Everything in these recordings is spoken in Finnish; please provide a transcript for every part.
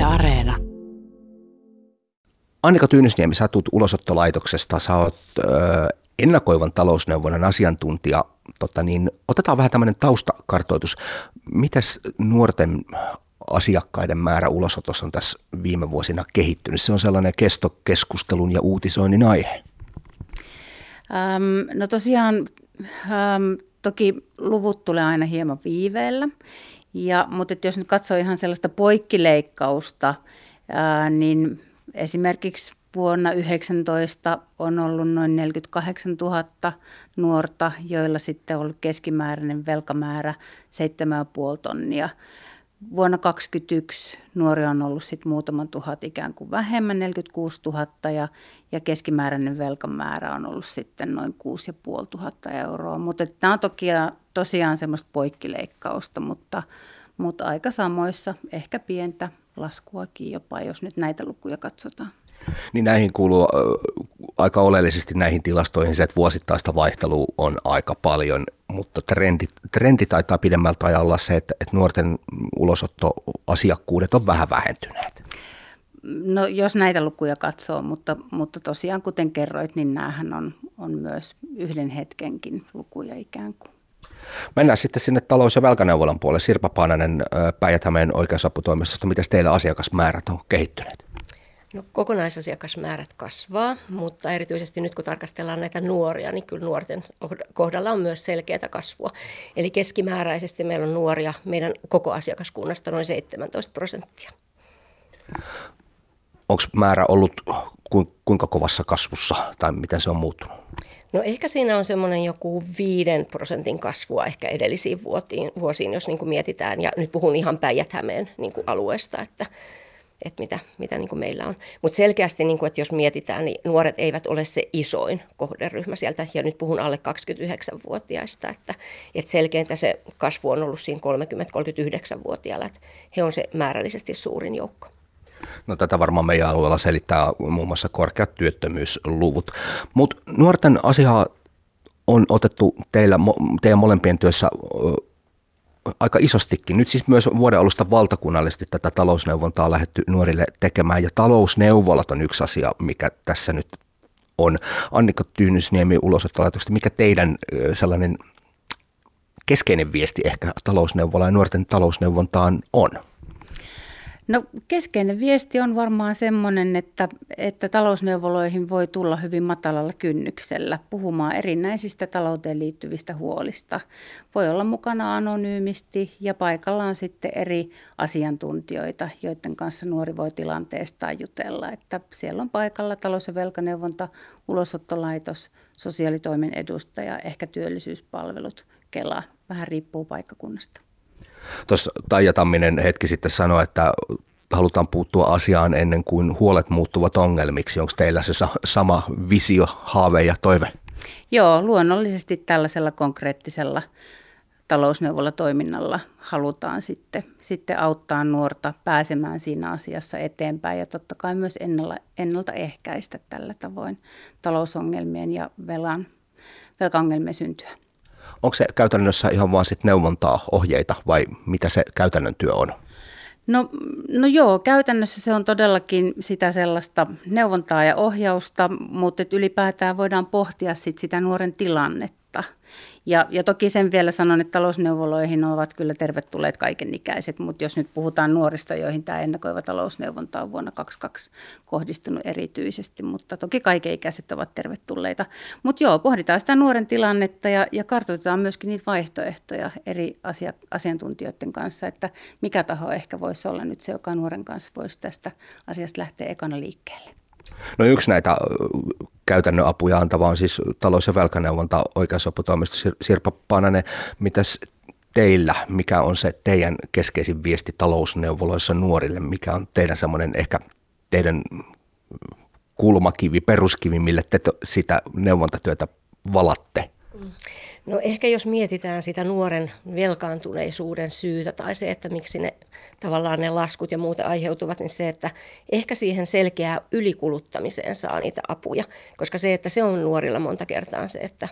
Yle Areena. Annika Tyynysniemi, sä tulet ulosottolaitoksesta, sä oot ö, ennakoivan talousneuvonnan asiantuntija. Tota niin, otetaan vähän tämmöinen taustakartoitus. Mitäs nuorten asiakkaiden määrä ulosotossa on tässä viime vuosina kehittynyt? Se on sellainen kestokeskustelun ja uutisoinnin aihe. Ähm, no tosiaan, ähm, toki luvut tulee aina hieman viiveellä, ja, mutta jos nyt katsoo ihan sellaista poikkileikkausta, ää, niin esimerkiksi vuonna 2019 on ollut noin 48 000 nuorta, joilla sitten on ollut keskimääräinen velkamäärä 7,5 tonnia. Vuonna 2021 nuori on ollut sitten muutaman tuhat ikään kuin vähemmän, 46 000, ja, ja keskimääräinen velkamäärä on ollut sitten noin 6 500 euroa. Mutta tämä on toki tosiaan semmoista poikkileikkausta, mutta, mutta aika samoissa, ehkä pientä laskuakin jopa, jos nyt näitä lukuja katsotaan. Niin näihin kuuluu aika oleellisesti näihin tilastoihin se, että vuosittaista vaihtelua on aika paljon, mutta trendi, trendi taitaa pidemmältä ajalla se, että, että nuorten ulosottoasiakkuudet on vähän vähentyneet. No jos näitä lukuja katsoo, mutta, mutta tosiaan kuten kerroit, niin näähän on, on myös yhden hetkenkin lukuja ikään kuin. Mennään sitten sinne talous- ja velkaneuvolan puolelle. Sirpa Paananen Päijät-Hämeen oikeusaputoimistosta. Miten teillä asiakasmäärät on kehittyneet? No, kokonaisasiakasmäärät kasvaa, mutta erityisesti nyt kun tarkastellaan näitä nuoria, niin kyllä nuorten kohdalla on myös selkeää kasvua. Eli keskimääräisesti meillä on nuoria meidän koko asiakaskunnasta noin 17 prosenttia. Onko määrä ollut kuinka kovassa kasvussa tai miten se on muuttunut? No ehkä siinä on semmoinen joku viiden prosentin kasvua ehkä edellisiin vuotiin, vuosiin, jos niin kuin mietitään. Ja nyt puhun ihan Päijät-Hämeen niin alueesta, että, että mitä, mitä niin kuin meillä on. Mutta selkeästi, niin kuin, että jos mietitään, niin nuoret eivät ole se isoin kohderyhmä sieltä. Ja nyt puhun alle 29-vuotiaista, että, että selkeintä se kasvu on ollut siinä 30-39-vuotiailla. Että he on se määrällisesti suurin joukko. No tätä varmaan meidän alueella selittää muun muassa korkeat työttömyysluvut. Mutta nuorten asiaa on otettu teillä, teidän molempien työssä aika isostikin. Nyt siis myös vuoden alusta valtakunnallisesti tätä talousneuvontaa on lähdetty nuorille tekemään, ja talousneuvolat on yksi asia, mikä tässä nyt on. Annika Tyynysniemi ulosottolaitoksesta, mikä teidän sellainen keskeinen viesti ehkä talousneuvola ja nuorten talousneuvontaan on? No keskeinen viesti on varmaan semmoinen, että, että talousneuvoloihin voi tulla hyvin matalalla kynnyksellä puhumaan erinäisistä talouteen liittyvistä huolista. Voi olla mukana anonyymisti ja paikallaan sitten eri asiantuntijoita, joiden kanssa nuori voi tilanteesta jutella. Että siellä on paikalla talous- ja velkaneuvonta, ulosottolaitos, sosiaalitoimen edustaja, ehkä työllisyyspalvelut, Kela, vähän riippuu paikkakunnasta. Tuossa Taija Tamminen hetki sitten sanoi, että halutaan puuttua asiaan ennen kuin huolet muuttuvat ongelmiksi. Onko teillä se sama visio, haave ja toive? Joo, luonnollisesti tällaisella konkreettisella talousneuvolatoiminnalla halutaan sitten, sitten auttaa nuorta pääsemään siinä asiassa eteenpäin ja totta kai myös ennalta, ennaltaehkäistä tällä tavoin talousongelmien ja velan, velkaongelmien syntyä. Onko se käytännössä ihan vaan sit neuvontaa, ohjeita vai mitä se käytännön työ on? No, no joo, käytännössä se on todellakin sitä sellaista neuvontaa ja ohjausta, mutta ylipäätään voidaan pohtia sit sitä nuoren tilannetta ja, ja toki sen vielä sanon, että talousneuvoloihin ovat kyllä tervetulleet kaikenikäiset, mutta jos nyt puhutaan nuorista, joihin tämä ennakoiva talousneuvonta on vuonna 2022 kohdistunut erityisesti, mutta toki kaikenikäiset ovat tervetulleita. Mutta joo, pohditaan sitä nuoren tilannetta ja, ja kartoitetaan myöskin niitä vaihtoehtoja eri asia, asiantuntijoiden kanssa, että mikä taho ehkä voisi olla nyt se, joka nuoren kanssa voisi tästä asiasta lähteä ekana liikkeelle. No yksi näitä käytännön apuja antava on siis talous- ja velkaneuvonta oikeusaputoimisto Sirpa Pananen. Mitäs teillä, mikä on se teidän keskeisin viesti talousneuvoloissa nuorille? Mikä on teidän semmoinen ehkä teidän kulmakivi, peruskivi, mille te sitä neuvontatyötä valatte? Mm. No ehkä jos mietitään sitä nuoren velkaantuneisuuden syytä tai se, että miksi ne tavallaan ne laskut ja muuta aiheutuvat, niin se, että ehkä siihen selkeää ylikuluttamiseen saa niitä apuja. Koska se, että se on nuorilla monta kertaa se, että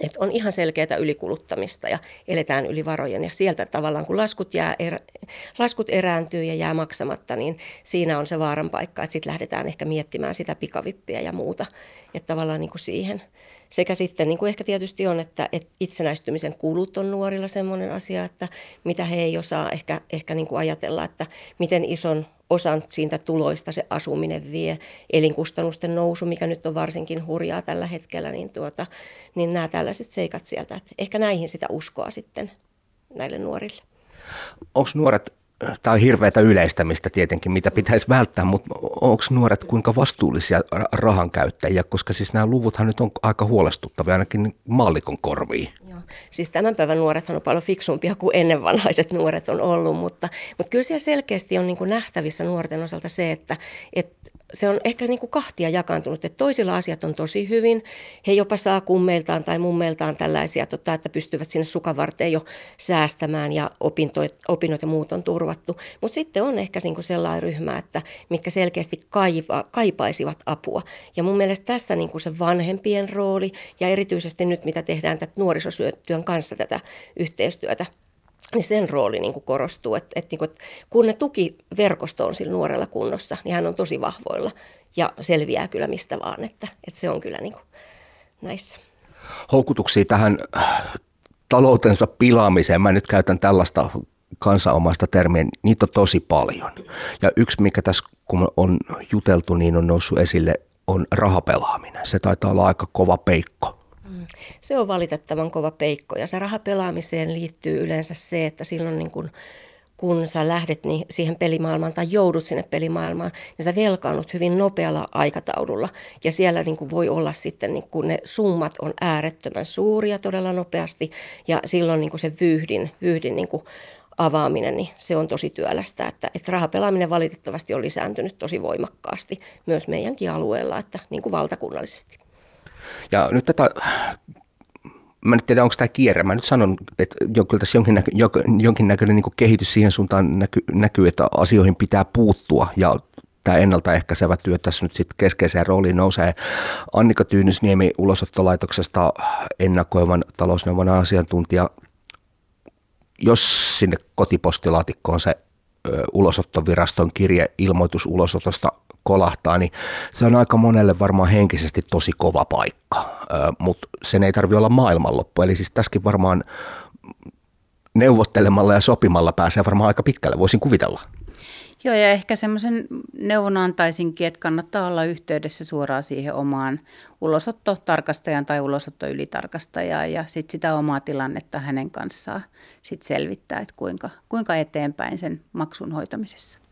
että on ihan selkeää ylikuluttamista ja eletään yli varojen. Ja sieltä tavallaan, kun laskut, jää erä, laskut erääntyy ja jää maksamatta, niin siinä on se vaaran paikka, että sitten lähdetään ehkä miettimään sitä pikavippiä ja muuta. Että tavallaan niin kuin siihen. Sekä sitten, niin kuin ehkä tietysti on, että, että itsenäistymisen kulut on nuorilla sellainen asia, että mitä he ei osaa ehkä, ehkä niin kuin ajatella, että miten ison osan siitä tuloista se asuminen vie, elinkustannusten nousu, mikä nyt on varsinkin hurjaa tällä hetkellä, niin, tuota, niin nämä tällaiset seikat sieltä, että ehkä näihin sitä uskoa sitten näille nuorille. Onko nuoret, tämä on hirveätä yleistämistä tietenkin, mitä pitäisi välttää, mutta onko nuoret kuinka vastuullisia rahan käyttäjiä, koska siis nämä luvuthan nyt on aika huolestuttavia ainakin maallikon korviin. Siis tämän päivän nuorethan on paljon fiksumpia kuin ennen vanhaiset nuoret on ollut, mutta, mutta kyllä siellä selkeästi on niin kuin nähtävissä nuorten osalta se, että, että se on ehkä niin kuin kahtia jakaantunut, että toisilla asiat on tosi hyvin. He jopa saa kummeiltaan tai mummeiltaan tällaisia, tota, että pystyvät sinne sukavarteen jo säästämään ja opinto, opinnot ja muut on turvattu. Mutta sitten on ehkä niin kuin sellainen ryhmä, että mitkä selkeästi kaiva, kaipaisivat apua. Ja mun mielestä tässä niin kuin se vanhempien rooli ja erityisesti nyt mitä tehdään tätä nuorisotyön kanssa tätä yhteistyötä niin sen rooli niin kuin korostuu, että, että, niin kuin, että kun ne tukiverkosto on sillä nuorella kunnossa, niin hän on tosi vahvoilla ja selviää kyllä mistä vaan, että, että se on kyllä niin kuin näissä. Houkutuksia tähän äh, taloutensa pilaamiseen, mä nyt käytän tällaista kansanomaista termiä, niitä on tosi paljon. Ja yksi, mikä tässä kun on juteltu, niin on noussut esille, on rahapelaaminen. Se taitaa olla aika kova peikko se on valitettavan kova peikko ja se rahapelaamiseen liittyy yleensä se, että silloin niin kun, kun sä lähdet niin siihen pelimaailmaan tai joudut sinne pelimaailmaan, niin sä velkaannut hyvin nopealla aikataululla. Ja siellä niin kuin voi olla sitten, niin kuin ne summat on äärettömän suuria todella nopeasti ja silloin niin kuin se vyyhdin, vyyhdin niin kuin avaaminen, niin se on tosi työlästä. Että, että rahapelaaminen valitettavasti on lisääntynyt tosi voimakkaasti myös meidänkin alueella, että niin kuin valtakunnallisesti. Ja nyt tätä mä en tiedä, onko tämä kierre. Mä nyt sanon, että jo, kyllä tässä jonkinnäkö, jonkinnäköinen niin kehitys siihen suuntaan näky, näkyy, että asioihin pitää puuttua ja tämä ennaltaehkäisevä työ tässä nyt sitten keskeiseen rooliin nousee. Annika Tyynysniemi ulosottolaitoksesta ennakoivan talousneuvon asiantuntija. Jos sinne kotipostilaatikkoon se ulosottoviraston kirje ilmoitus ulosotosta kolahtaa, niin se on aika monelle varmaan henkisesti tosi kova paikka, mutta sen ei tarvi olla maailmanloppu. Eli siis tässäkin varmaan neuvottelemalla ja sopimalla pääsee varmaan aika pitkälle, voisin kuvitella. Joo, ja ehkä semmoisen neuvon antaisinkin, että kannattaa olla yhteydessä suoraan siihen omaan ulosottotarkastajan tai ulosottoylitarkastajaan ja sitten sitä omaa tilannetta hänen kanssaan sit selvittää, että kuinka, kuinka eteenpäin sen maksun hoitamisessa.